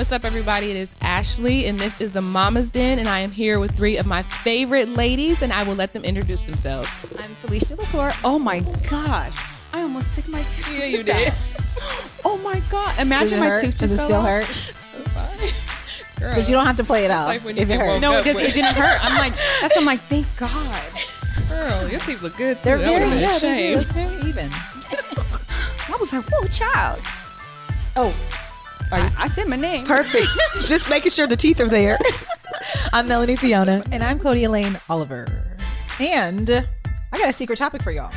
What's up, everybody? It is Ashley, and this is the Mama's Den, and I am here with three of my favorite ladies, and I will let them introduce themselves. I'm Felicia Latour. Oh my gosh. I almost took my tooth. Yeah, you did. Oh my god. Imagine my hurt? tooth Does it still hurt? Because you don't have to play it out. like if it get hurts. No, up it, just, with- it didn't hurt. I'm like, that's I'm like, thank God. girl, your teeth look good too. They're That very, would've been a yeah, they do look very even. I was like, whoa, child. Oh, I, I said my name. Perfect. Just making sure the teeth are there. I'm Melanie Fiona. and I'm Codie Elaine Oliver. And I got a secret topic for y'all.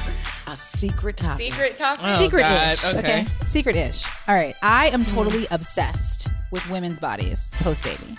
A secret topic. Secret topic. Oh, Secret-ish. God, okay. Secret-ish. All right. I am totally obsessed with women's bodies post baby.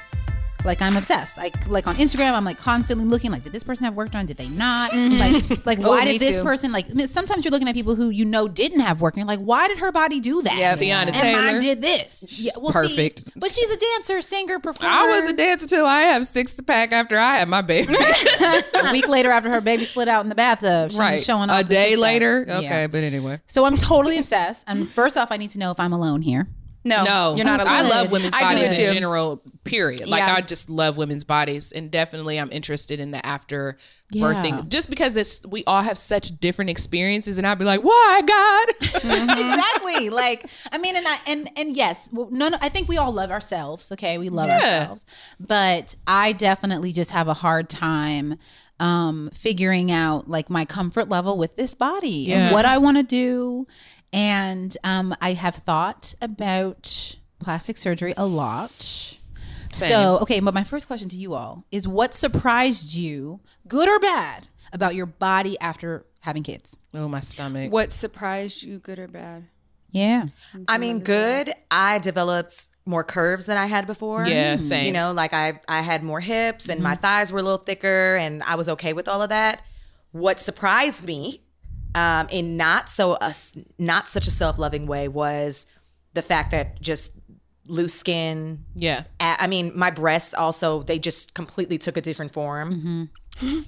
Like I'm obsessed. Like like on Instagram, I'm like constantly looking. Like, did this person have work done? Did they not? Mm-hmm. Like like Oh, why me did this too. person like? I mean, sometimes you're looking at people who you know didn't have work, and you're like, why did her body do that? Yeah, Teyana and Taylor. mine did this. Yeah, well, see, perfect. but she's a dancer, singer, performer. I was a dancer too. I have six pack after I had my baby. a week later after her baby slid out in the bathtub. She right. showing off a day six-pack. later. Yeah. Okay, but anyway. So I'm totally obsessed. And first off, I need to know if I'm alone here. No, No, you're not alone. I love women's bodies in general. Period. Like Yeah. I just love women's bodies, and definitely I'm interested in the after Yeah. birthing, just because it's we all have such different experiences, and I'd be like, why God? exactly. Like I mean, and I, and and yes, well, no, no. I think we all love ourselves. Okay, we love Yeah. ourselves, but I definitely just have a hard time um figuring out like my comfort level with this body and what I want to do. And um, I have thought about plastic surgery a lot. So, okay, but my first question to you all is what surprised you, good or bad, about your body after having kids? oh, my stomach. What surprised you, good or bad? Yeah. I mean, good. I developed more curves than I had before. Yeah, same. You know, like I I had more hips and my thighs were a little thicker, and I was okay with all of that. What surprised me, um, in not so a not such a self loving way, was the fact that just loose skin. Yeah. a- I mean, my breasts also they just completely took a different form.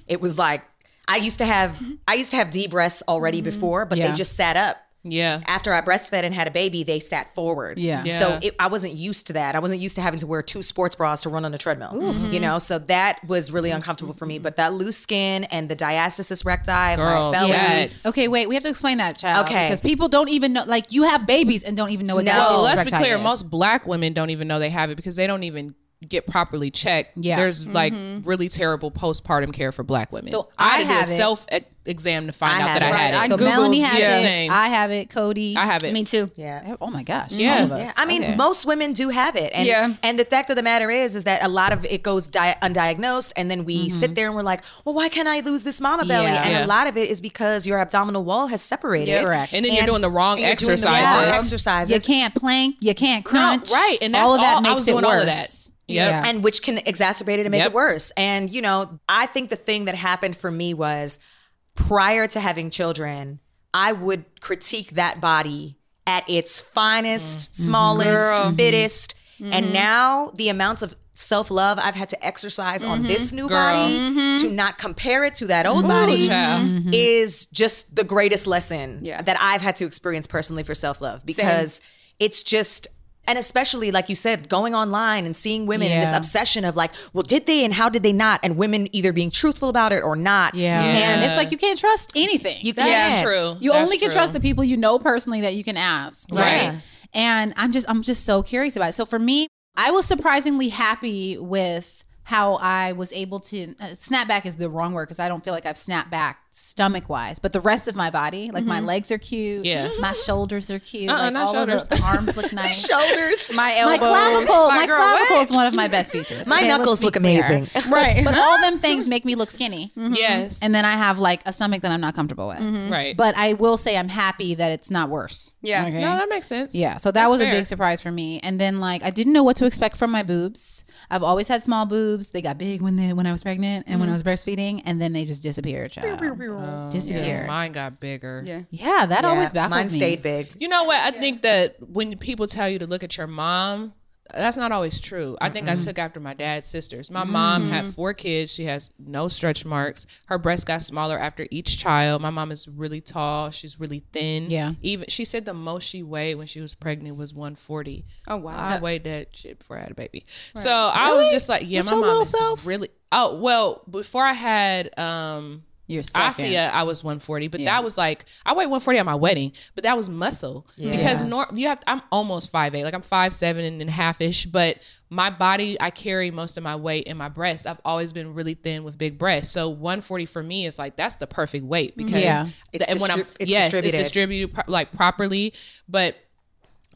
It was like I used to have I used to have D breasts already before, but Yeah. they just sat up Yeah. after I breastfed and had a baby, they sat forward. Yeah. Yeah. So it, I wasn't used to that. I wasn't used to having to wear two sports bras to run on a treadmill. Mm-hmm. You know, so that was really uncomfortable for me. But that loose skin and the diastasis recti, Girl, my belly. that- Okay, wait. We have to explain that, child. Okay. Because people don't even know. Like you have babies and don't even know what No. diastasis Well, let's be clear. is. Most black women don't even know they have it because they don't even get properly checked. Yeah. There's like really terrible postpartum care for black women. So I I had have a self e- exam to find I out have that I had Right. it. I So Googled, Melanie has yeah. it. Same. I have it. Codie. I have it. Me too. Yeah. Oh my gosh. Yeah. all of us. Yeah, I mean, Okay. most women do have it, and Yeah. and the fact of the matter is, is that a lot of it goes di- undiagnosed, and then we sit there and we're like, well, why can't I lose this mama belly? Mm-hmm. Yeah. And Yeah. a lot of it is because your abdominal wall has separated. Yeah. Correct. And then you're doing the wrong and the wrong exercises. exercises. you can't plank. You can't No, crunch. right. And that's all of that all- I makes was it doing worse. all of that. Yep. Yeah. and which can exacerbate it and make Yep. it worse. And you know, I think the thing that happened for me was prior to having children, I would critique that body at its finest, mm-hmm. smallest, Girl. Mm-hmm. fittest, and mm-hmm. now the amounts of self-love I've had to exercise on this new Girl. body to not compare it to that old body child. is just the greatest lesson Yeah. that I've had to experience personally for self love because it's just. And especially, like you said, going online and seeing women in this obsession of like, well, did they and how did they not? And women either being truthful about it or not. Yeah. Yeah. And it's like you can't trust anything. You That's can't. true. You That's only can true. trust the people you know personally that you can ask, right? Right. And I'm just I'm just so curious about it. So for me, I was surprisingly happy with how I was able to uh, snap back is the wrong word because I don't feel like I've snapped back stomach wise, but the rest of my body, like my mm-hmm. legs are cute, Yeah. my shoulders are cute, Uh-uh, like not all shoulders. of the arms look nice. Shoulders. My my elbows. clavicle, my girl, clavicle what? is one of my best features. My Okay, knuckles be look clear. amazing. Right. But all them things make me look skinny. Mm-hmm. Yes. And then I have like a stomach that I'm not comfortable with. Mm-hmm. right. But I will say I'm happy that it's not worse. Yeah. Okay. no, that makes sense. Yeah, so that That's was fair. a big surprise for me. And then like I didn't know what to expect from my boobs. I've always had small boobs. They got big when they when I was pregnant and when I was breastfeeding, and then they just disappeared. Child. Oh, Disappeared. yeah, Mine got bigger. Yeah. Yeah, that always baffles Mine me. stayed big. You know what? I think that when people tell you to look at your mom, that's not always true. I think I took after my dad's sisters. My mom had four kids. She has no stretch marks. Her breasts got smaller after each child. My mom is really tall. She's really thin. Yeah. Even she said the most she weighed when she was pregnant was 140. Oh, wow. I weighed that shit before I had a baby. So I was just like, yeah, With my mom is self? really. Oh well, before I had um You're second. Asia, I was 140, but that was like I weighed 140 at my wedding, but that was muscle because nor- you have I'm almost 5'8", like I'm 5'7 and a half ish, but my body I carry most of my weight in my breasts. I've always been really thin with big breasts, so 140 for me is like that's the perfect weight because Yeah. It's and when I'm distri- it's yes, distributed. it's distributed pro- like properly, but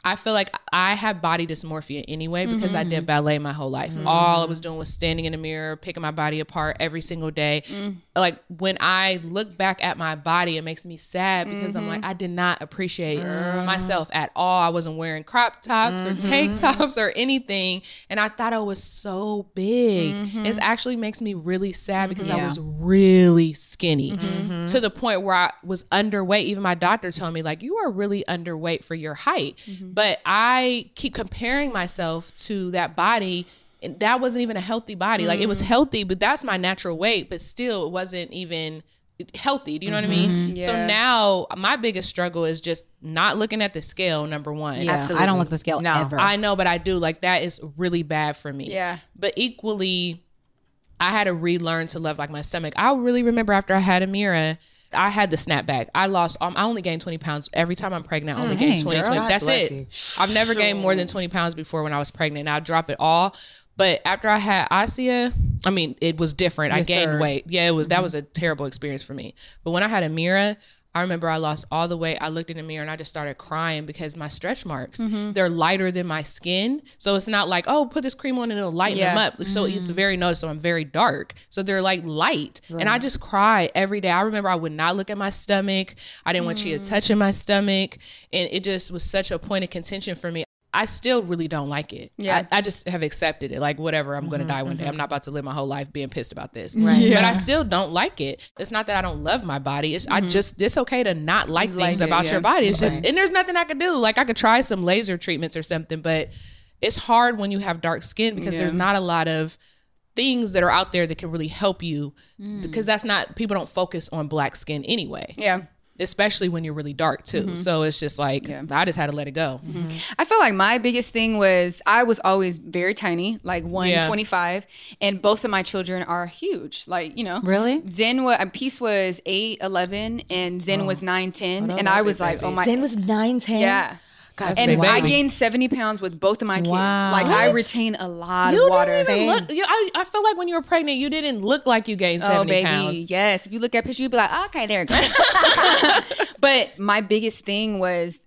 I feel like I have body dysmorphia anyway because I did mm-hmm. ballet my whole life. Mm-hmm. All I was doing was standing in the mirror, picking my body apart every single day. Mm. Like when I look back at my body, it makes me sad because I'm like, mm-hmm. I did not appreciate myself at all. I wasn't wearing crop tops or tank tops or anything. And I thought I was so big. It actually makes me really sad because I was really skinny to the point where I was underweight. Even my doctor told me, like, you are really underweight for your height. But I keep comparing myself to that body. And that wasn't even a healthy body. Like, it was mm. healthy, but that's my natural weight, but still, it wasn't even healthy. Do you know what I mean? Mm-hmm. So now my biggest struggle is just not looking at the scale, number one. Yeah, I don't look at the scale No. ever. I know, but I do. Like that is really bad for me. Yeah. But equally, I had to relearn to love like my stomach. I really remember after I had Amira, I had the snapback. I lost. Um, I only gained twenty pounds every time I'm pregnant. I only Dang, 20, girl. 20. That's it. you. I've never gained more than twenty pounds before when I was pregnant. I drop it all. But after I had Asia, I mean, it was different. I gained third. weight. Yeah, it was that was a terrible experience for me. But when I had Amira, I remember I lost all the weight. I looked in the mirror and I just started crying because my stretch marks, mm-hmm. they're lighter than my skin. So it's not like, oh, put this cream on and it'll lighten them Yeah. up. So it's mm-hmm. very noticeable. I'm very dark. So they're like light. And I just cry every day. I remember I would not look at my stomach. I didn't want you to mm. touch in my stomach. And it just was such a point of contention for me. I still really don't like it. Yeah. I, I just have accepted it. Like, whatever, I'm going to mm-hmm, die one day. Mm-hmm. I'm not about to live my whole life being pissed about this. Right. But I still don't like it. It's not that I don't love my body. It's I mm-hmm. just, it's okay to not like Like things it, about yeah. your body. It's just, and there's nothing I could do. Like, I could try some laser treatments or something, but it's hard when you have dark skin because there's not a lot of things that are out there that can really help you Mm. because that's not, people don't focus on black skin anyway Yeah. Especially when you're really dark too. Mm-hmm. So it's just like I just had to let it go. I feel like my biggest thing was I was always very tiny, like 125, and both of my children are huge. Like, you know. Really? Zen was Peace was 8, 11, and Zen was 9, 10. those and I was like, oh my Zen was nine ten. Yeah. God, And I gained 70 pounds with both of my kids. Wow. Like I retain a lot You of water. didn't even look. You, I, I feel like when you were pregnant, you didn't look like you gained Oh, seventy baby. pounds. Yes. If you look at picture, you'd be like, oh, okay, there it goes. but my biggest thing was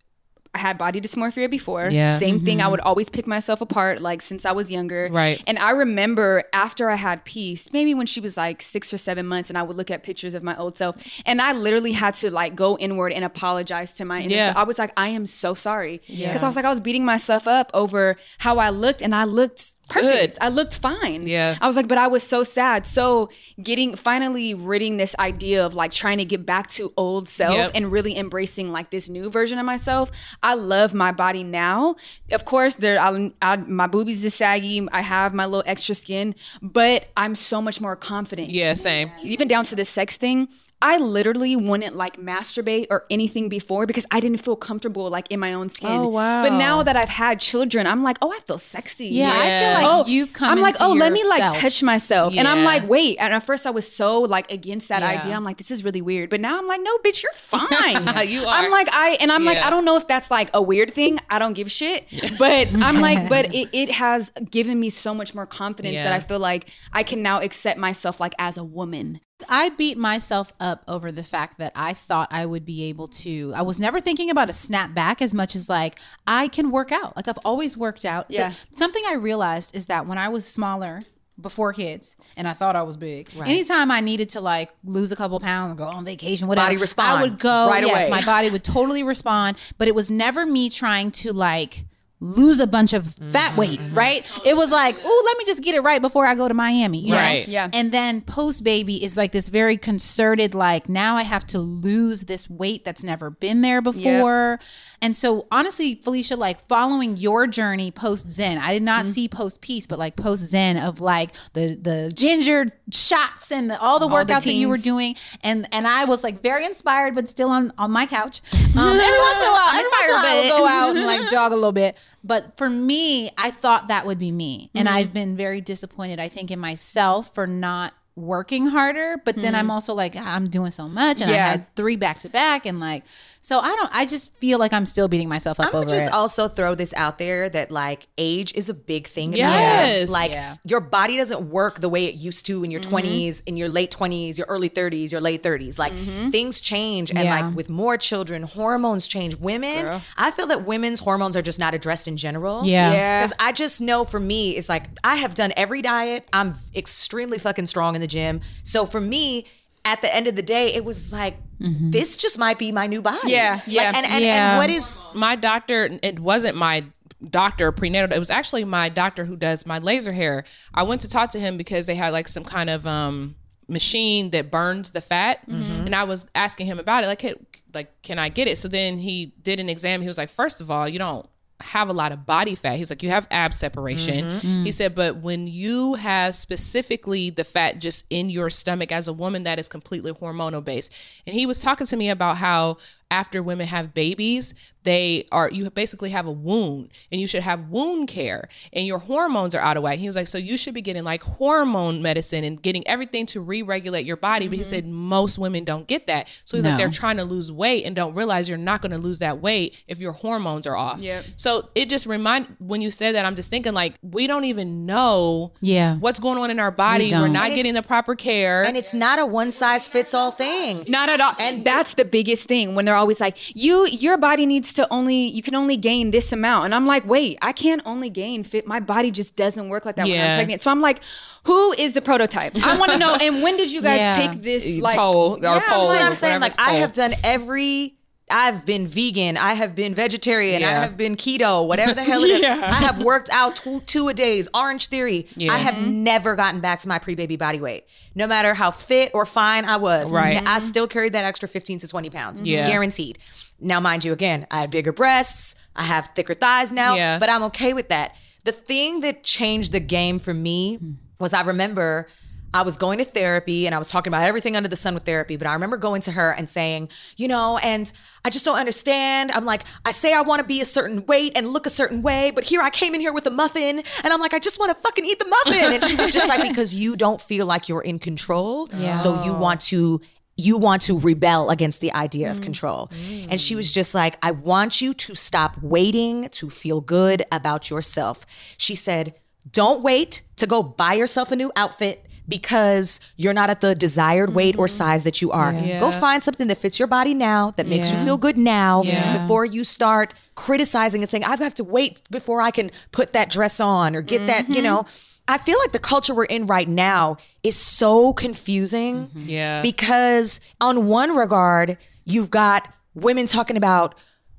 I had body dysmorphia before. Yeah. Same thing. I mm-hmm. would always pick myself apart, like since I was younger. Right. And I remember after I had peace, maybe when she was like six or seven months, and I would look at pictures of my old self, and I literally had to like go inward and apologize to my inner Yeah. self. I was like, I am so sorry. Because I was like, I was beating myself up over how I looked, and I looked perfect. Good. I looked fine. Yeah. I was like, but I was so sad. So getting finally ridding this idea of like trying to get back to old self Yep. and really embracing like this new version of myself. I love my body now. Of course, there I, I, my boobies is saggy. I have my little extra skin, but I'm so much more confident. Yeah, same. Even down to the sex thing. I literally wouldn't like masturbate or anything before because I didn't feel comfortable like in my own skin. Oh, wow. But now that I've had children, I'm like, oh, I feel sexy. Yeah, I Yeah. feel like oh, you've come. I'm like, oh, let me like touch myself. And I'm like, wait. And at first I was so like against that Yeah. idea. I'm like, this is really weird. But now I'm like, no, bitch, you're fine. You are. I'm like, I and I'm like, I don't know if that's like a weird thing. I don't give a shit. But I'm like, but it, it has given me so much more confidence that I feel like I can now accept myself like as a woman. I beat myself up over the fact that I thought I would be able to. I was never thinking about a snap back as much as like I can work out. Like I've always worked out. Yeah. The- something I realized is that when I was smaller before kids and I thought I was big, anytime I needed to like lose a couple pounds and go on vacation, whatever, Body respond I would go. right yes, away. my body would totally respond. But it was never me trying to like lose a bunch of fat weight, right? It was like, oh, let me just get it right before I go to Miami. you know? Right. Yeah. And then post baby is like this very concerted, like, now I have to lose this weight that's never been there before. And so, honestly, Felicia, like following your journey post Zen, I did not Mm-hmm. see post peace, but like post Zen of like the the ginger shots and the, all the the workouts that you were doing, and and I was like very inspired, but still on on my couch. Um, every once in a while, every once in a while, I would go out and like jog a little bit. But for me, I thought that would be me, and mm-hmm. I've been very disappointed. I think in myself for not working harder but then i'm also like i'm doing so much and i had three back to back and like so i don't i just feel like i'm still beating myself up I'm over just it also throw this out there that like age is a big thing. In Yes. this. like Yeah. your body doesn't work the way it used to in your Mm-hmm. 20s, in your late 20s, your early 30s, your late 30s. Like things change, and Mm-hmm. Yeah. like with more children, hormones change. Women, I feel that women's hormones are just not addressed in general. Yeah. Yeah. Because I just know for me, it's like I have done every diet. I'm extremely fucking strong in the gym. So for me, at the end of the day, it was like this just might be my new body. Yeah, Like, yeah. and, and, Yeah. and what is my doctor it wasn't my doctor prenatal it was actually my doctor who does my laser hair i went to talk to him because they had like some kind of um machine that burns the fat and i was asking him about it like hey, like can i get it so then he did an exam he was like first of all you don't have a lot of body fat. He's like you have ab separation. Mm-hmm. He said but when you have specifically the fat just in your stomach as a woman that is completely hormonal based. And he was talking to me about how after women have babies, they are you basically have a wound and you should have wound care and your hormones are out of whack. He was like, so you should be getting like hormone medicine and getting everything to re-regulate your body. But he mm-hmm. said most women don't get that. So he's No. like, they're trying to lose weight and don't realize you're not going to lose that weight if your hormones are off. Yep. So it just remind when you said that, I'm just thinking like we don't even know Yeah. what's going on in our body. We are don't. And getting the proper care. and it's not a one size fits all thing. Not at all. And that's the biggest thing when they're always like, you, your body needs to only, you can only gain this amount. And I'm like, wait, I can't only gain fit. My body just doesn't work like that when I'm pregnant. So I'm like, who is the prototype? I want to know. And when did you guys Yeah. take this? Like, Toll or Yeah, pole. That's what I'm saying. Like I have done every. I've been vegan. I have been vegetarian. I have been keto. Whatever the hell it is. Yeah. I have worked out two, two a days. Orange Theory. Yeah. I have mm-hmm. never gotten back to my pre-baby body weight. No matter how fit or fine I was, Right. I still carried that extra 15 to 20 pounds. Yeah. guaranteed. Now, mind you, again, I have bigger breasts. I have thicker thighs now. Yeah. But I'm okay with that. The thing that changed the game for me mm. was I remember I was going to therapy and I was talking about everything under the sun with therapy, but I remember going to her and saying, you know, and I just don't understand. I'm like, I say I want to be a certain weight and look a certain way, but here I came in here with a muffin and I'm like, I just want to fucking eat the muffin. And she was just like, because you don't feel like you're in control. So you want to you want to rebel against the idea of mm. control. Mm. And she was just like, I want you to stop waiting to feel good about yourself. She said, Don't wait to go buy yourself a new outfit because you're not at the desired weight or mm-hmm. size that you are. Go Yeah. find something that fits your body now, that makes you feel good now, Yeah. before you start criticizing and saying, I have to wait before I can put that dress on or get that, you mm-hmm. know. I feel like the culture we're in right now is so confusing mm-hmm. Yeah. because on one regard you've got women talking about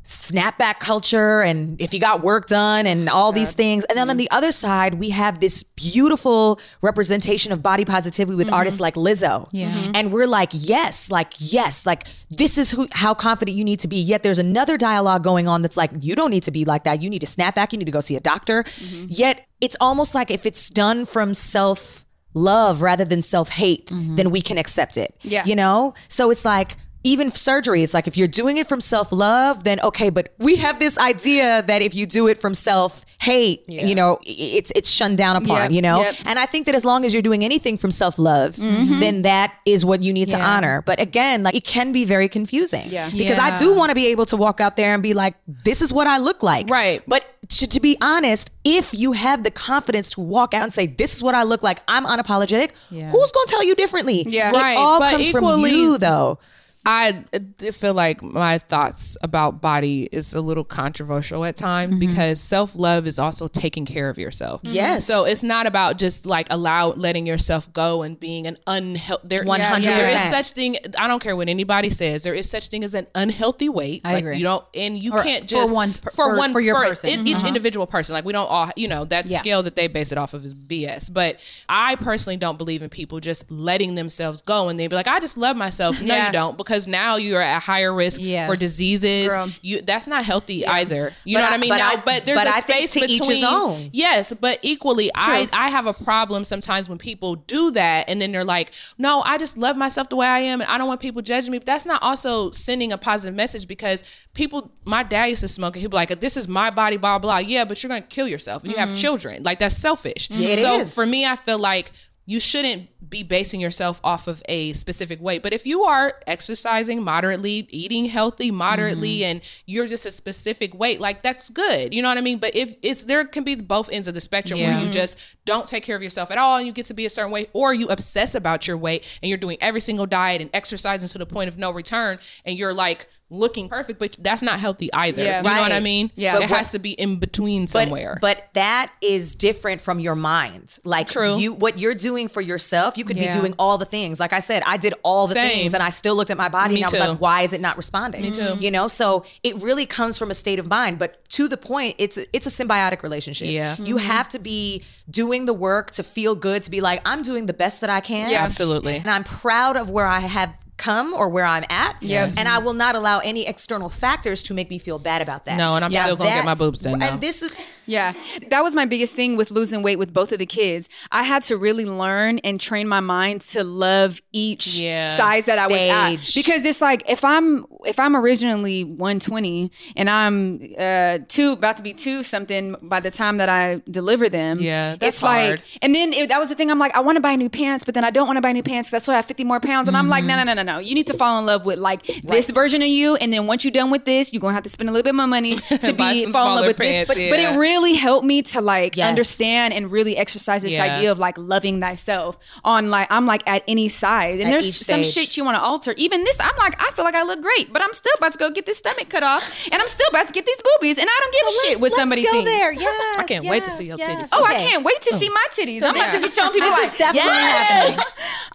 snapback culture and if you got work done and all these things and then on mm-hmm. the other side we have this beautiful representation of body positivity with mm-hmm. artists like Lizzo Yeah. Mhm. and we're like yes like yes like this is who, how confident you need to be yet there's another dialogue going on that's like you don't need to be like that you need to snap back you need to go see a doctor mm-hmm. yet it's almost like if it's done from self love rather than self hate, then we can accept it. Yeah. You know? So it's like, even surgery, it's like if you're doing it from self love, then okay, but we have this idea that if you do it from self hate, you know, it's it's shunned down upon, Yep, you know? yep. And I think that as long as you're doing anything from self love, mm-hmm. then that is what you need to honor. But again, like it can be very confusing. Yeah. Because I do want to be able to walk out there and be like, this is what I look like. Right. But to, to be honest, if you have the confidence to walk out and say, "This is what I look like," I'm unapologetic. Yeah. Who's going to tell you differently? Yeah. it Right, all but comes equally- from you, though. I feel like my thoughts about body is a little controversial at times mm-hmm. because self love is also taking care of yourself. Mm-hmm. Yes. So it's not about just like allow letting yourself go and being an unhealthy. There, 100%. there is such thing. I don't care what anybody says. There is such thing as an unhealthy weight. I like, agree. You don't, and you Or can't for just one's per- for- for your person. in- each mm-hmm. individual person. Like we don't all, you know, that Yeah. scale that they base it off of is BS. But I personally don't believe in people just letting themselves go and they be like, I just love myself. No, Yeah. you don't, because now you're at higher risk Yes. for diseases. Girl. You that's not healthy either. You But know what I- I mean? but Now, I- but there's but a I space between. his own. Yes, but equally, I I have a problem sometimes when people do that and then they're like, no, I just love myself the way I am and I don't want people judging me. But that's not also sending a positive message because people. My dad used to smoke and he'd be like, this is my body, blah blah. Yeah, but you're gonna kill yourself and you have mm-hmm. children. Like that's selfish. it so is. for me, I feel like you shouldn't be basing yourself off of a specific weight. But if you are exercising moderately, eating healthy moderately, mm-hmm. and you're just a specific weight, like that's good. You know what I mean? But if it's there can be both ends of the spectrum Yeah. where you just don't take care of yourself at all and you get to be a certain weight, or you obsess about your weight and you're doing every single diet and exercising to the point of no return and you're like looking perfect, but that's not healthy either. Yeah. You know what I mean? Yeah. But It But has to be in between but, somewhere. But that is different from your mind. Like True. you what you're doing for yourself, you could Yeah. be doing all the things. Like I said, I did all the Same. things and I still looked at my body Me and I was too. like, why is it not responding? Me too. You know, so it really comes from a state of mind. But to the point, it's it's a symbiotic relationship. Yeah. You mm-hmm. have to be doing the work to feel good, to be like, I'm doing the best that I can. Yeah, absolutely. And I'm proud of where I have come or where I'm at. Yes. And I will not allow any external factors to make me feel bad about that. No, and I'm Now still gonna get my boobs done now. And this is Yeah, that was my biggest thing with losing weight with both of the kids. I had to really learn and train my mind to love each Yeah. size that I was Stage. at because it's like if I'm if I'm originally 120 and I'm uh two about to be two something by the time that I deliver them. Yeah, that's it's like hard. and then it, that was the thing. I'm like I want to buy new pants, but then I don't want to buy new pants because I still have 50 more pounds, and I'm like no no no no no. You need to fall in love with like this version of you, and then once you're done with this, you're gonna have to spend a little bit more money to be fall in love with pants, this. But, but it really helped me to like Yes. understand and really exercise this Yeah. idea of like loving thyself on like I'm like at any size. And At there's some stage. shit you want to alter. Even this, I'm like, I feel like I look great, but I'm still about to go get this stomach cut off. And I'm still about to get these boobies. And I don't give a shit what somebody go thinks. there. Yes, I can't wait to see your yes, titties. yes. Oh, I can't wait to oh. see my titties. I'm about to be showing people This like, is definitely yes. happening.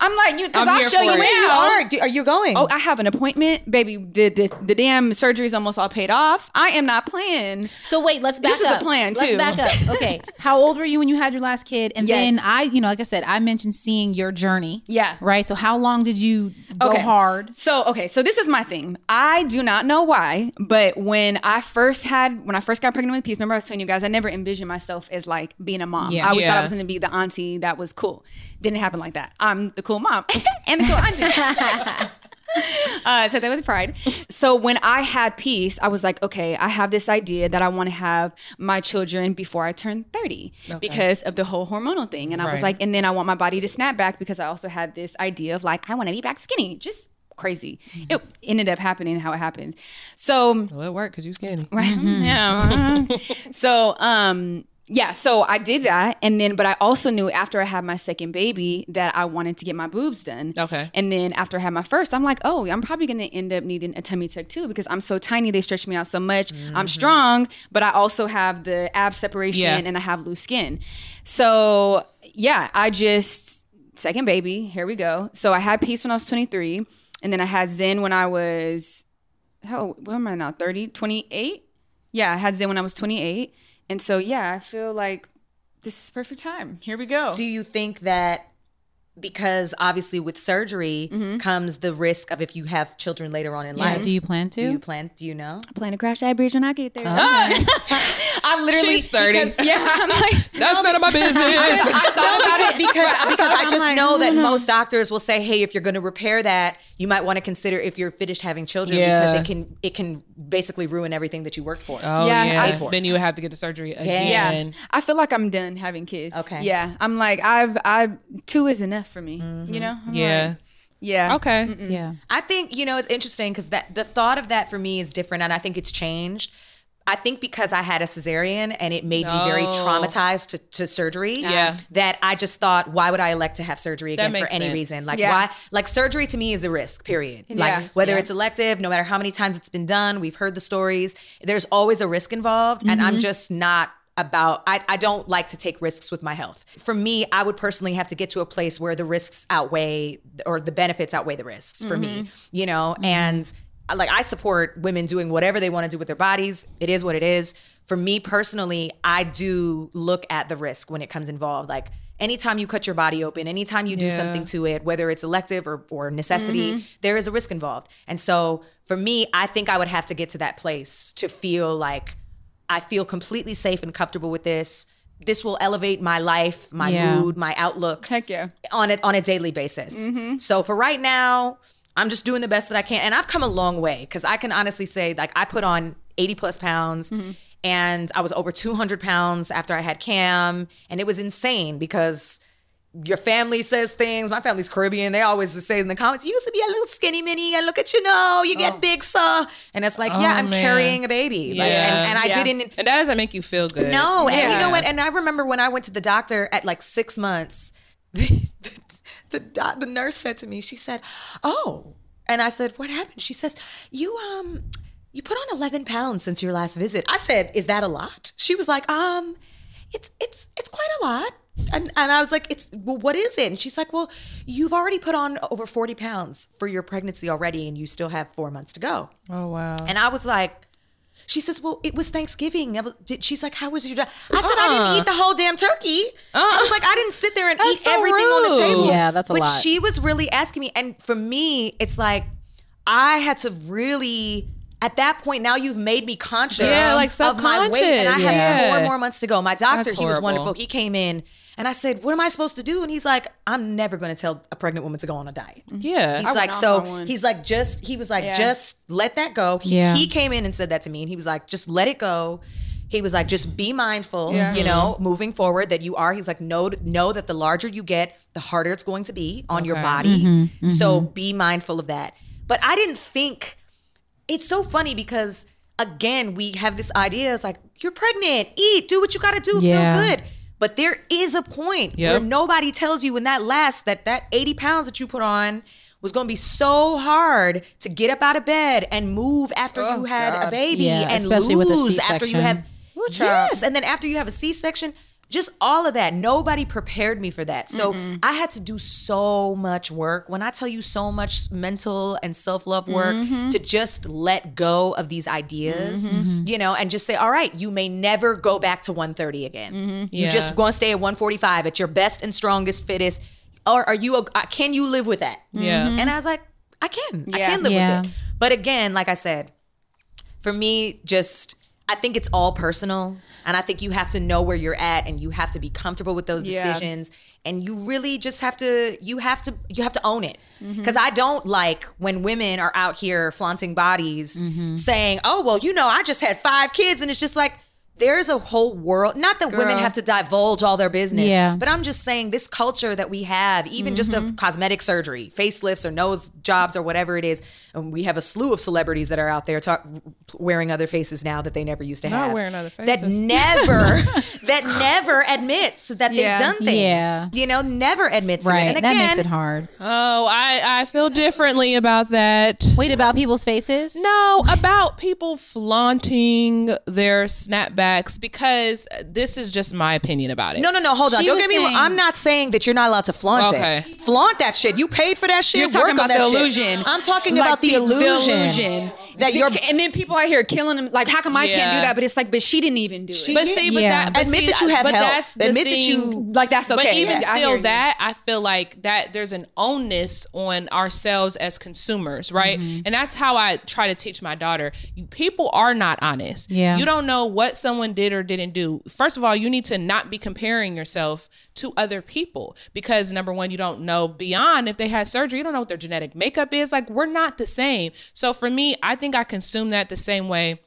I'm like, you, because I'll show you now. You are. Do- Are you going? Oh, I have an appointment, baby. The, the the damn surgery is almost all paid off. I am not playing. So wait, let's back This is a up. plan, Let's too. back up. Okay, how old were you when you had your last kid? And Yes. then I, you know, like I said, I mentioned seeing your journey. Yeah. Right. So how long did you go hard? So okay, so this is my thing. I do not know why, but when I first had when I first got pregnant with Peace, remember I was telling you guys I never envisioned myself as like being a mom. Yeah. I always thought I was gonna be the auntie that was cool. Didn't happen like that. I'm the cool mom and the cool auntie. Uh, so that with pride. So when I had peace, I was like, okay, I have this idea that I want to have my children before I turn 30 because of the whole hormonal thing. And I was like, and then I want my body to snap back because I also had this idea of like, I want to be back skinny. Just crazy. Mm-hmm. It ended up happening how it happened. So well, it worked because you skinny. Right. Mm-hmm. Yeah. so, um, yeah, so I did that. And then, but I also knew after I had my second baby that I wanted to get my boobs done. Okay. And then after I had my first, I'm like, oh, I'm probably going to end up needing a tummy tuck too because I'm so tiny. They stretch me out so much. I'm mm-hmm. strong, but I also have the ab separation Yeah. and I have loose skin. So, yeah, I just, second baby, here we go. So I had peace when I was 23. And then I had Zen when I was how where am I now? 30, 28? Yeah, I had Zen when I was 28. And so yeah, I feel like this is perfect time. Here we go. Do you think that because obviously with surgery mm-hmm. comes the risk of if you have children later on in Yeah. life? Do you plan to? Do you plan? Do you know? I plan to crash that bridge when I get there. Oh. I literally She's 30. because- yeah, I'm like That's none of my business. I thought about it because because I just like, know that no, no. most doctors will say, "Hey, if you're going to repair that, you might want to consider if you're finished having children Yeah. because it can it can basically ruin everything that you worked for." Oh Yeah, yeah, I- then you would have to get the surgery again. yeah. I feel like I'm done having kids. Okay. Yeah. I'm like I've I two is enough for me. Mm-hmm. You know? I'm Yeah. like, yeah. Okay. Yeah. I think you know it's interesting because that the thought of that for me is different, and I think it's changed. I think because I had a cesarean and it made me very traumatized to, to surgery. Yeah. That I just thought, why would I elect to have surgery again for any sense. reason? Like Yeah. why? Like surgery to me is a risk. Period. Like whether Yeah. it's elective, no matter how many times it's been done, we've heard the stories. There's always a risk involved, and I'm mm-hmm. just not about I, I don't like to take risks with my health. For me, I would personally have to get to a place where the risks outweigh or the benefits outweigh the risks for me, mm-hmm. you know, mm-hmm. and like I support women doing whatever they want to do with their bodies. It is what it is. For me personally, I do look at the risk when it comes involved. Like anytime you cut your body open, anytime you do Yeah. something to it, whether it's elective or, or necessity, mm-hmm. there is a risk involved. And so for me, I think I would have to get to that place to feel like I feel completely safe and comfortable with this. This will elevate my life, my Yeah. mood, my outlook Heck yeah. on it on a daily basis. Mm-hmm. So for right now, I'm just doing the best that I can, and I've come a long way because I can honestly say like I put on 80 plus pounds. Mm-hmm. And I was over 200 pounds after I had Cam, and it was insane because your family says things. My family's Caribbean. They always just say in the comments, "You used to be a little skinny mini, and look at you now. You get big, sir." And it's like, yeah, Oh, I'm man. carrying a baby, like, and, and I Yeah. didn't. And that doesn't make you feel good. No, and you know what? And I remember when I went to the doctor at like six months, the the, doc- the nurse said to me, she said, "Oh," and I said, "What happened?" She says, "You um." You put on 11 pounds since your last visit. I said, "Is that a lot?" She was like, "Um, it's it's it's quite a lot." And and I was like, "It's well, what is it?" And she's like, "Well, you've already put on over 40 pounds for your pregnancy already, and you still have four months to go." Oh wow. And I was like, she says, well, it was Thanksgiving. I was, did, she's like, how was your day? I said, I didn't uh. eat the whole damn turkey. I uh. was like, I didn't sit there and eat Uh-uh. So everything on the table. Yeah, that's a but lot. she was really asking me. And for me, it's like, I had to really, at that point, now you've made me conscious Yeah, like of my weight. And I self-conscious. have Yeah. four more months to go. My doctor, That's he was horrible. wonderful. He came in and I said, what am I supposed to do? And he's like, I'm never going to tell a pregnant woman to go on a diet. Mm-hmm. yeah. He's went like, so he's like, just he was like, Yeah. just let that go. He, Yeah. he came in and said that to me, and he was like, just let it go. He was like, just be mindful, Yeah. you know, mm-hmm. moving forward that you are. He's like, know know that the larger you get, the harder it's going to be on your Okay. body. Mm-hmm. So be mindful of that. But I didn't think it's so funny because again, we have this idea it's like, you're pregnant, eat, do what you gotta do, Yeah. feel good. But there is a point Yep. where nobody tells you when that lasts that that 80 pounds that you put on was going to be so hard to get up out of bed and move after you oh, had a baby Yeah, and especially with a lose after you C-section. have yes and then after you have a c-section just all of that. Nobody prepared me for that. So mm-hmm. i had to do so much work. When i tell you so much mental and self-love work mm-hmm. to just let go of these ideas mm-hmm. you know and just say all right you may never go back to 130 again. You Yeah. just going to stay at 145 at your best and strongest fittest. Or are you uh, can you live with that? Yeah. and I was like, I can. I can live Yeah. with it. But again, like I said, for me, just I think it's all personal. And I think you have to know where you're at and you have to be comfortable with those Yeah. decisions. And you really just have to you have to you have to own it. Mm-hmm. Because I don't like when women are out here flaunting bodies Mm-hmm. saying, Oh, well, you know, I just had five kids, and it's just like there's a whole world. Not that women have to divulge all their business, Yeah. but I'm just saying this culture that we have, even just Mm-hmm. of cosmetic surgery, facelifts or nose jobs or whatever it is, and we have a slew of celebrities that are out there talk, wearing other faces now that they never used to Not have. wearing other That never, that never admits that Yeah. they've done things. Yeah. You know, never admits to it. Right. And that makes it hard. Oh, I I feel differently about that. Wait, about people's faces? No, about people flaunting their because this is just my opinion about it. No, no, no. Hold on. She Don't was get me wrong. saying- I'm not saying that you're not allowed to flaunt Okay. it. Flaunt that shit. You paid for that shit. You're talking Work on about the shit. illusion. I'm talking Like about the, illusion. illusion. That you're and then people out here killing them. Like, how come I can't do that? But it's like, but she didn't even do it. But see, but Yeah. that but Admit see, that you have but help. That's the Admit that you- like that's okay. But even I hear still, you. that I feel like that there's an onus on ourselves as consumers, right? Mm-hmm. And that's how I try to teach my daughter. People are not honest. Yeah. you don't know what someone did or didn't do. First of all, you need to not be comparing yourself to other people because number one, you don't know beyond if they had surgery. You don't know what their genetic makeup is. Like we're not the same. So for me, I think I consume that the same way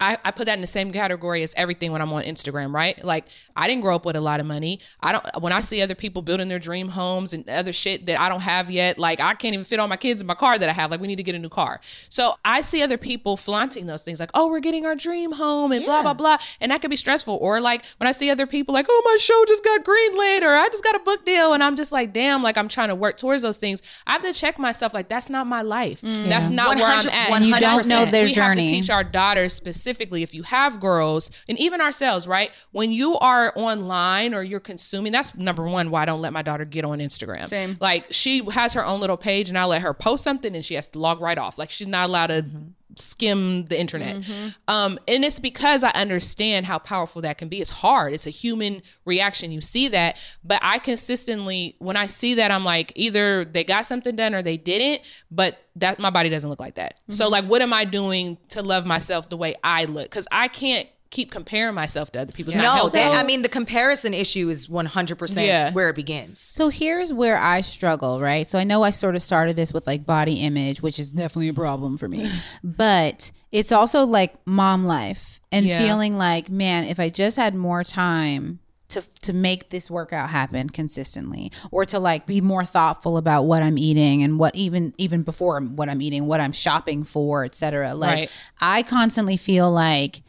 I, I put that in the same category as everything when I'm on Instagram, right? Like I didn't grow up with a lot of money. I don't when I see other people building their dream homes and other shit that I don't have yet, like I can't even fit all my kids in my car that I have. Like we need to get a new car. So I see other people flaunting those things like, oh, we're getting our dream home and blah, blah, blah. And that can be stressful. Or like when I see other people like, oh, my show just got green greenlit or I just got a book deal. And I'm just like, damn, like I'm trying to work towards those things. I have to check myself, like, that's not my life. Mm. That's not where I'm 100 at. And you don't know their we have to teach our daughters specifically if you have girls and even ourselves right? When you are online or you're consuming that's number one why i don't let my daughter get on instagram. Same. like she has her own little page and i let her post something and she has to log right off. Like she's not allowed to mm-hmm. Skim the internet. Um and it's because i understand how powerful that can be. It's hard. It's a human reaction. You see that. But i consistently when i see that i'm like either they got something done or they didn't but that my body doesn't look like that. So like what am i doing to love myself the way i look? Because i can't keep comparing myself to other people It's No, that, I mean the comparison issue is 100% Yeah. where it begins. So here's where I struggle, right? So I know I sort of started this with like body image, which is definitely a problem for me. but it's also like mom life and Yeah. feeling like, man, if I just had more time to to make this workout happen consistently or to like be more thoughtful about what I'm eating and what even even before what I'm eating, what I'm shopping for, etc. Like Right. I constantly feel like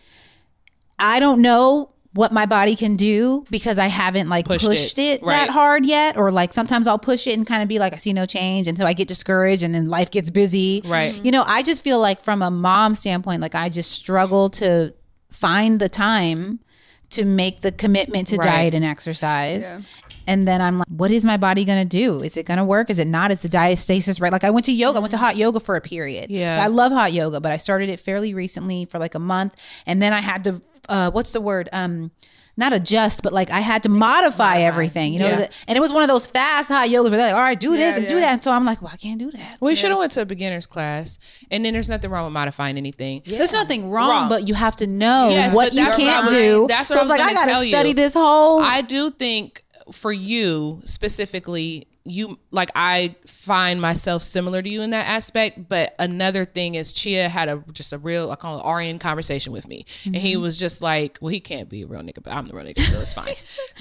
I don't know what my body can do because I haven't like Pushed pushed, it. it, Right. that hard yet. Or like sometimes I'll push it and kind of be like, I see no change until I get discouraged and then life gets busy. Right. You know, I just feel like from a mom standpoint, like I just struggle to find the time to make the commitment to Right. diet and exercise. And then I'm like, what is my body gonna do? Is it gonna work? Is it not? Is the diastasis right? Like I went to yoga, I went to hot yoga for a period. Yeah. I love hot yoga, but I started it fairly recently for like a month. And then I had to uh what's the word? Um not adjust, but like I had to modify everything, you know. Yeah. And it was one of those fast hot yogas where they're like, all right, do this Yeah, and do that. And so I'm like, well, I can't do that. Well, we should have went to a beginner's class and then there's nothing wrong with modifying anything There's nothing wrong, Wrong. but you have to know Yes, what you can't I was- do. that's what so I it's was like I gotta tell you. study this whole. I do think for you specifically, you like I find myself similar to you in that aspect. But another thing is Chia had a just a real I call it RN conversation with me, and Mm-hmm. he was just like, "Well, he can't be a real nigga, but I'm the real nigga, so it's fine."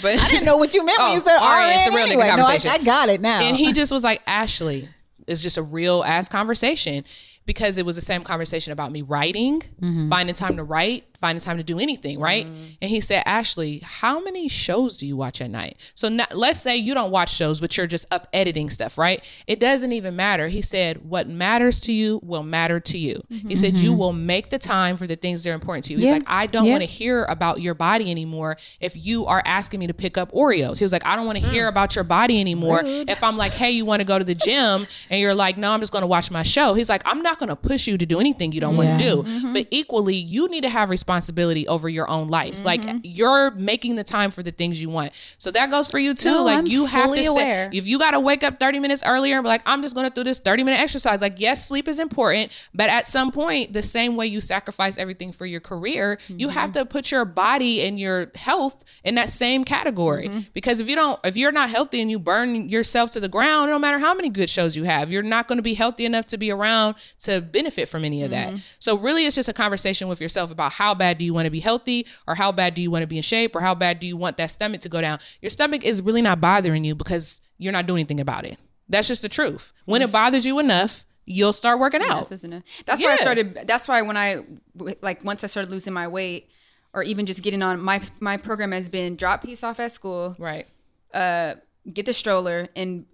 But I didn't know what you meant when Oh, you said all right, RN. it's a real nigga anyway. No, I. I got it now. and he just was like, Ashley, it's just a real ass conversation because it was the same conversation about me writing, Mm-hmm. finding time to write, finding time to do anything, right? Mm-hmm. And he said, Ashley, how many shows do you watch at night? So not, let's say you don't watch shows, but you're just up editing stuff, right? It doesn't even matter. He said, what matters to you will matter to you. Mm-hmm. He said, you mm-hmm. will make the time for the things that are important to you. He's Mm-hmm. Yeah. like, I don't Yeah. want to hear about your body anymore if you are asking me to pick up Oreos. He was like, I don't want to mm. hear about your body anymore if I'm like, hey, you want to go to the gym and you're like, no, I'm just going to watch my show. He's like, I'm not going to push you to do anything you don't want to do. But equally, you need to have responsibility over your own life. Like mm-hmm. you're making the time for the things you want. So that goes for you too. No, like I'm you have to aware. say, if you got to wake up 30 minutes earlier and be like, I'm just going to do this 30 minute exercise. Like, yes, sleep is important, but at some point, the same way you sacrifice everything for your career, you have mm-hmm. to put your body and your health in that same category. Mm-hmm. Because if you don't, if you're not healthy and you burn yourself to the ground, no matter how many good shows you have, you're not going to be healthy enough to be around to benefit from any of that. So really, it's just a conversation with yourself about how bad do you want to be healthy, or how bad do you want to be in shape, or how bad do you want that stomach to go down. Your stomach is really not bothering you because you're not doing anything about it. That's just the truth. When it bothers you enough, you'll start working out. Enough enough. That's why I started. That's why when I like once I started losing my weight, or even just getting on my my program has been drop Peace off at school, Right. uh, get the stroller and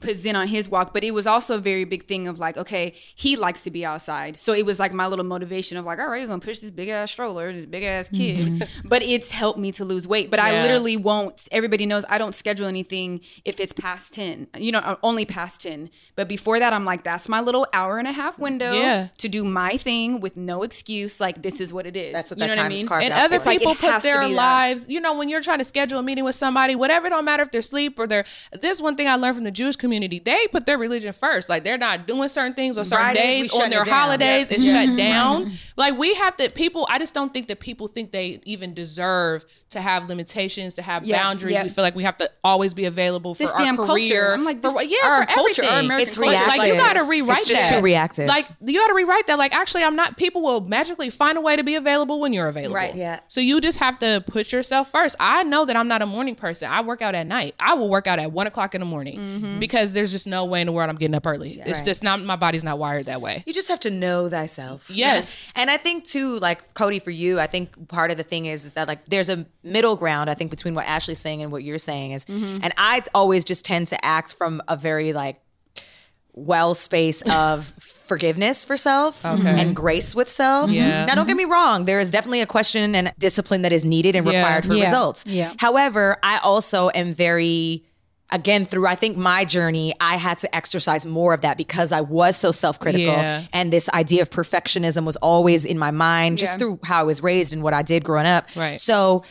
put Zen on his walk. But it was also a very big thing of like, okay, he likes to be outside, so it was like my little motivation of like, all right, you're gonna push this big ass stroller, this big ass mm-hmm. kid. But it's helped me to lose weight. But I literally won't. Everybody knows I don't schedule anything if it's past ten. You know, uh, only past ten. But before that, I'm like, that's my little hour and a half window Yeah. to do my thing with no excuse. Like this is what it is. That's what You that time I is mean? carved and out other for. Like, people it put their be that. lives you know when you're trying to schedule a meeting with somebody whatever it don't matter if they're asleep or they're this one thing i learned from the judy Jewish community, they put their religion first. Like they're not doing certain things on certain Fridays, days on their it down. holidays. Yeah. It's shut down. Like we have to people. I just don't think that people think they even deserve to have limitations, to have Yeah, boundaries. yeah. We feel like we have to always be available for This our damn culture. career. I'm like, this- what? Yeah, our for culture, our everything. American It's culture. reactive. Like you got to rewrite It's just that. too reactive. Like you got to rewrite that. Like actually, I'm not. People will magically find a way to be available when you're available. Right. Yeah. So you just have to put yourself first. I know that I'm not a morning person. I work out at night. I will work out at one o'clock in the morning Mm-hmm. Because there's just no way in the world I'm getting up early. It's Right. just not. My body's not wired that way. You just have to know thyself. Yes. And I think too, like Codie, for you, I think part of the thing is, is that like there's a middle ground, I think, between what Ashley's saying and what you're saying is Mm-hmm. and I always just tend to act from a very like well space of forgiveness for self and grace with self. Yeah. Now don't get me wrong, there is definitely a question and discipline that is needed and Yeah. required for Yeah. results. Yeah. However, I also am very again through I think my journey, I had to exercise more of that because I was so self-critical Yeah. and this idea of perfectionism was always in my mind just Yeah. through how I was raised and what I did growing up. Right. So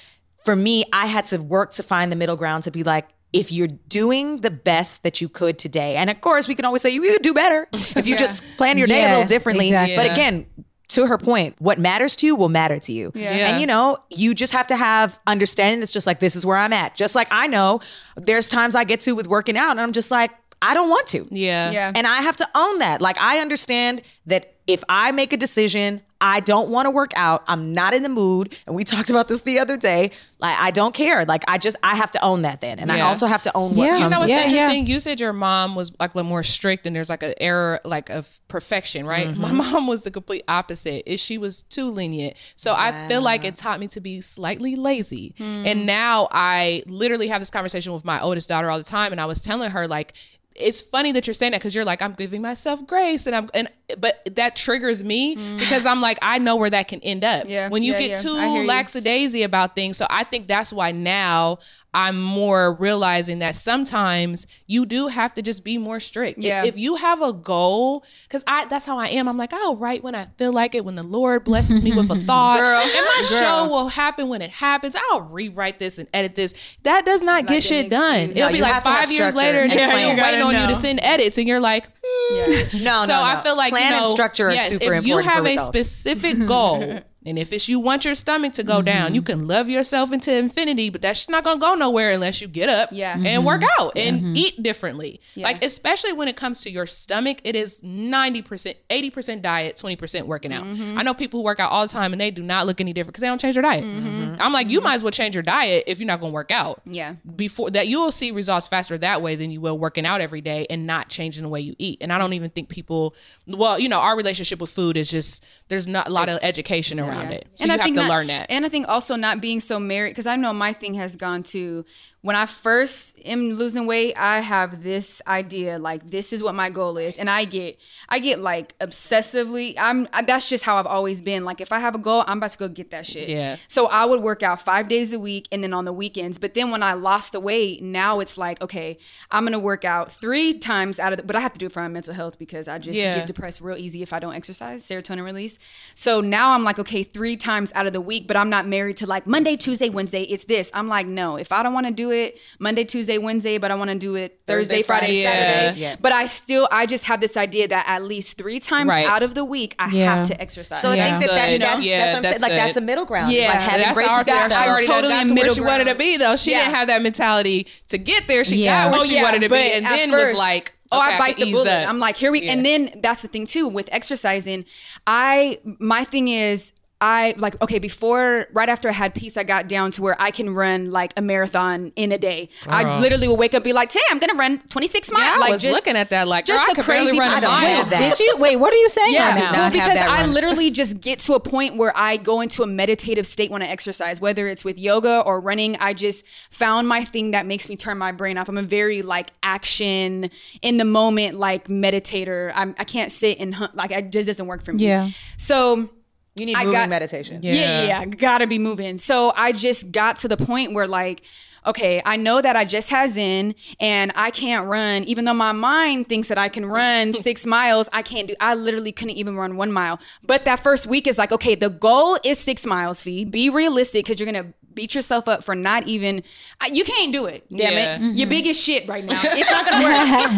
for me, I had to work to find the middle ground to be like if you're doing the best that you could today, and of course we can always say you could do better if you just plan your day a little differently. exactly. But again, to her point, what matters to you will matter to you. Yeah. And you know, you just have to have understanding that's just like this is where I'm at. Just like I know there's times I get to with working out and I'm just like, I don't want to. Yeah. Yeah. And I have to own that. Like I understand that if I make a decision, I don't want to work out. I'm not in the mood. And we talked about this the other day. Like I don't care. Like I just I have to own that then. And I also have to own what Yeah. You know what's Yeah, yeah. interesting? You said your mom was like a little more strict, and there's like an error, like of perfection, right? Mm-hmm. My mom was the complete opposite. Is she was too lenient, so I feel like it taught me to be slightly lazy. Hmm. And now I literally have this conversation with my oldest daughter all the time, and I was telling her like. It's funny that you're saying that because you're like I'm giving myself grace and I'm and but that triggers me mm. because I'm like I know where that can end up. Yeah, When you yeah, get yeah. too I hear you. lackadaisy about things. So I think that's why now I'm more realizing that sometimes you do have to just be more strict. Yeah. If, you have a goal, because I that's how I am. I'm like, I'll write when I feel like it, when the Lord blesses me with a thought. Girl. and my Girl. show will happen when it happens. I'll rewrite this and edit this. That does not Like get shit done. excuse. It'll be like have to have five years later and they're still waiting on you to send edits, and you're like, hmm. Yeah. No, So no, I feel like plan you know, and structure are yes, super if you have a specific goal, and if it's you want your stomach to go down, mm-hmm. you can love yourself into infinity, but that's not gonna go nowhere unless you get up Yeah. and work mm-hmm. out and mm-hmm. eat differently. Like especially when it comes to your stomach, it is ninety percent, eighty percent diet, twenty percent working out. I know people who work out all the time and they do not look any different because they don't change their diet. I'm like, you might as well change your diet if you're not gonna work out Yeah. before that you will see results faster that way than you will working out every day and not changing the way you eat and i don't even think people well you know our relationship with food is just there's not a lot of education around it. So you have to not- learn that And I think also not being so married, because I know my thing has gone to when I first am losing weight, I have this idea like this is what my goal is, and I get I get like obsessively. I'm I, that's just how I've always been. Like if I have a goal, I'm about to go get that shit. Yeah. So I would work out five days a week, and then on the weekends. But then when I lost the weight, now it's like okay, I'm gonna work out three times out of the, but I have to do it for my mental health because I just Yeah. get depressed real easy if I don't exercise, serotonin release. So now I'm like, okay, three times out of the week, but I'm not married to like Monday, Tuesday, Wednesday. It's this. I'm like, no, if I don't want to do it Monday, Tuesday, Wednesday, but I want to do it Thursday, Thursday, Friday, Friday, Saturday. yeah. But I still, I just have this idea that at least three times Right. out of the week, I Yeah. have to exercise. So I think that, that Good. that's, Yeah, that's what I'm that's saying. Like that's a middle ground. Yeah. Like having that's grace our with thing. She yourself. I'm already totally got in to where middle she wanted to be though she Yeah. didn't have that mentality to get there she Yeah. got where Oh, she yeah, wanted to be and at then was like Oh, okay, I bite can the bullet. up. I'm like, here we, Yeah. and then that's the thing too with exercising. I, my thing is, I like okay before right after I had Peace I got down to where I can run like a marathon in a day. I literally will wake up and be like, "Today I'm gonna run 26 miles." yeah, I like, was just- looking at that like just girl, I a could barely crazy- run I a don't mile. have. Did you? Wait, what are you saying Yeah, right did now? not have because that I run. literally just get to a point where I go into a meditative state when I exercise, whether it's with yoga or running. I just found my thing that makes me turn my brain off. I'm a very like action in the moment, like meditator. I'm, I can't sit and hunt, like it just doesn't work for me. Yeah. So You need I moving got- meditation. yeah. yeah, yeah, gotta be moving. So I just got to the point where like, okay, I know that I just has in and I can't run, even though my mind thinks that I can run six miles. I can't do. I literally couldn't even run one mile. But that first week is like, okay, the goal is six miles. Fee, be realistic because you're gonna beat yourself up for not even. You can't do it. Damn Yeah. it. You're big as shit right now. It's not gonna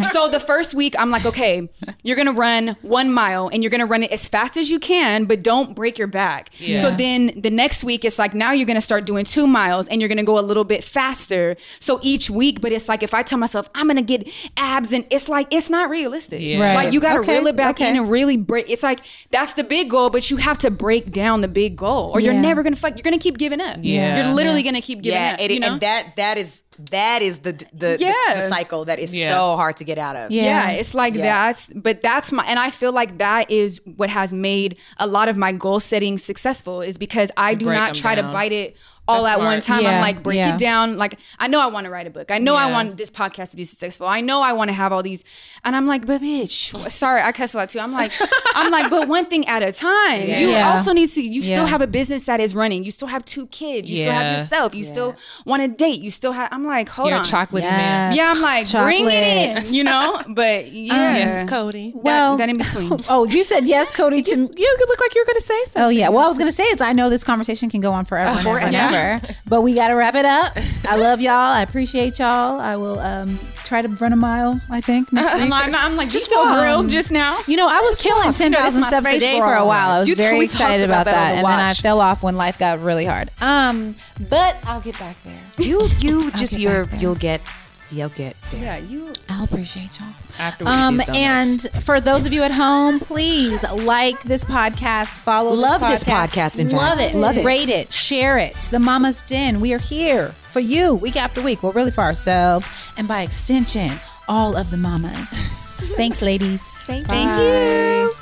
work. so the first week, I'm like, okay, you're gonna run one mile and you're gonna run it as fast as you can, but don't break your back. Yeah. So then the next week, it's like now you're gonna start doing two miles and you're gonna go a little bit faster. So each week, but it's like if I tell myself I'm gonna get abs, and it's like it's not realistic. Yeah. Right. Like you gotta Okay, reel it back okay. in and really break. It's like that's the big goal, but you have to break down the big goal, or you're never gonna fight. You're gonna keep giving up. Yeah. you're literally gonna keep giving yeah, up. it, you know? and that that is that is the the, Yeah. the, the cycle that is Yeah. so hard to get out of. Yeah. yeah, it's like Yeah. that's but that's my and I feel like that is what has made a lot of my goal setting successful is because I do break not 'em try to bite it all That's at one time. Yeah, I'm like break yeah. it down. Like I know I want to write a book. I know I want this podcast to be successful. I know I want to have all these and I'm like, but bitch, sorry, I cuss a lot too. I'm like, I'm like, but one thing at a time. You Yeah. also need to you still have a business that is running. You still have two kids. You still have yourself. You still want to date. You still have I'm like, hold You're a on. chocolate Yes. man. Yeah, I'm like, bring it in, you know? But um, yeah. Yes, Codie. Well, that in between. Oh, you said yes, Codie. To You look like you were going to say something. Oh yeah. Well, I was gonna say is I know this conversation can go on forever and ever and Yeah. ever, but we gotta wrap it up. I love y'all. I appreciate y'all. I will um try to run a mile. I think next I'm week. like, I'm like, just feel grilled just now. You know, I was killing ten thousand this is steps a day for for a while. I was You very we talked excited about about, that on that, the and then I watch. fell off when life got really hard. Um, but I'll get back there. You you just get you're back there. you'll get you'll get there. Yeah, you. I'll appreciate y'all. After we Um, these donuts. and for those of you at home, please like this podcast, follow Love this this podcast, in love fact. it, Love it. rate it, share it. The Mama's Den, we are here for you week after week. Well, really for ourselves, and by extension, all of the mamas. Thanks, ladies. Thank you.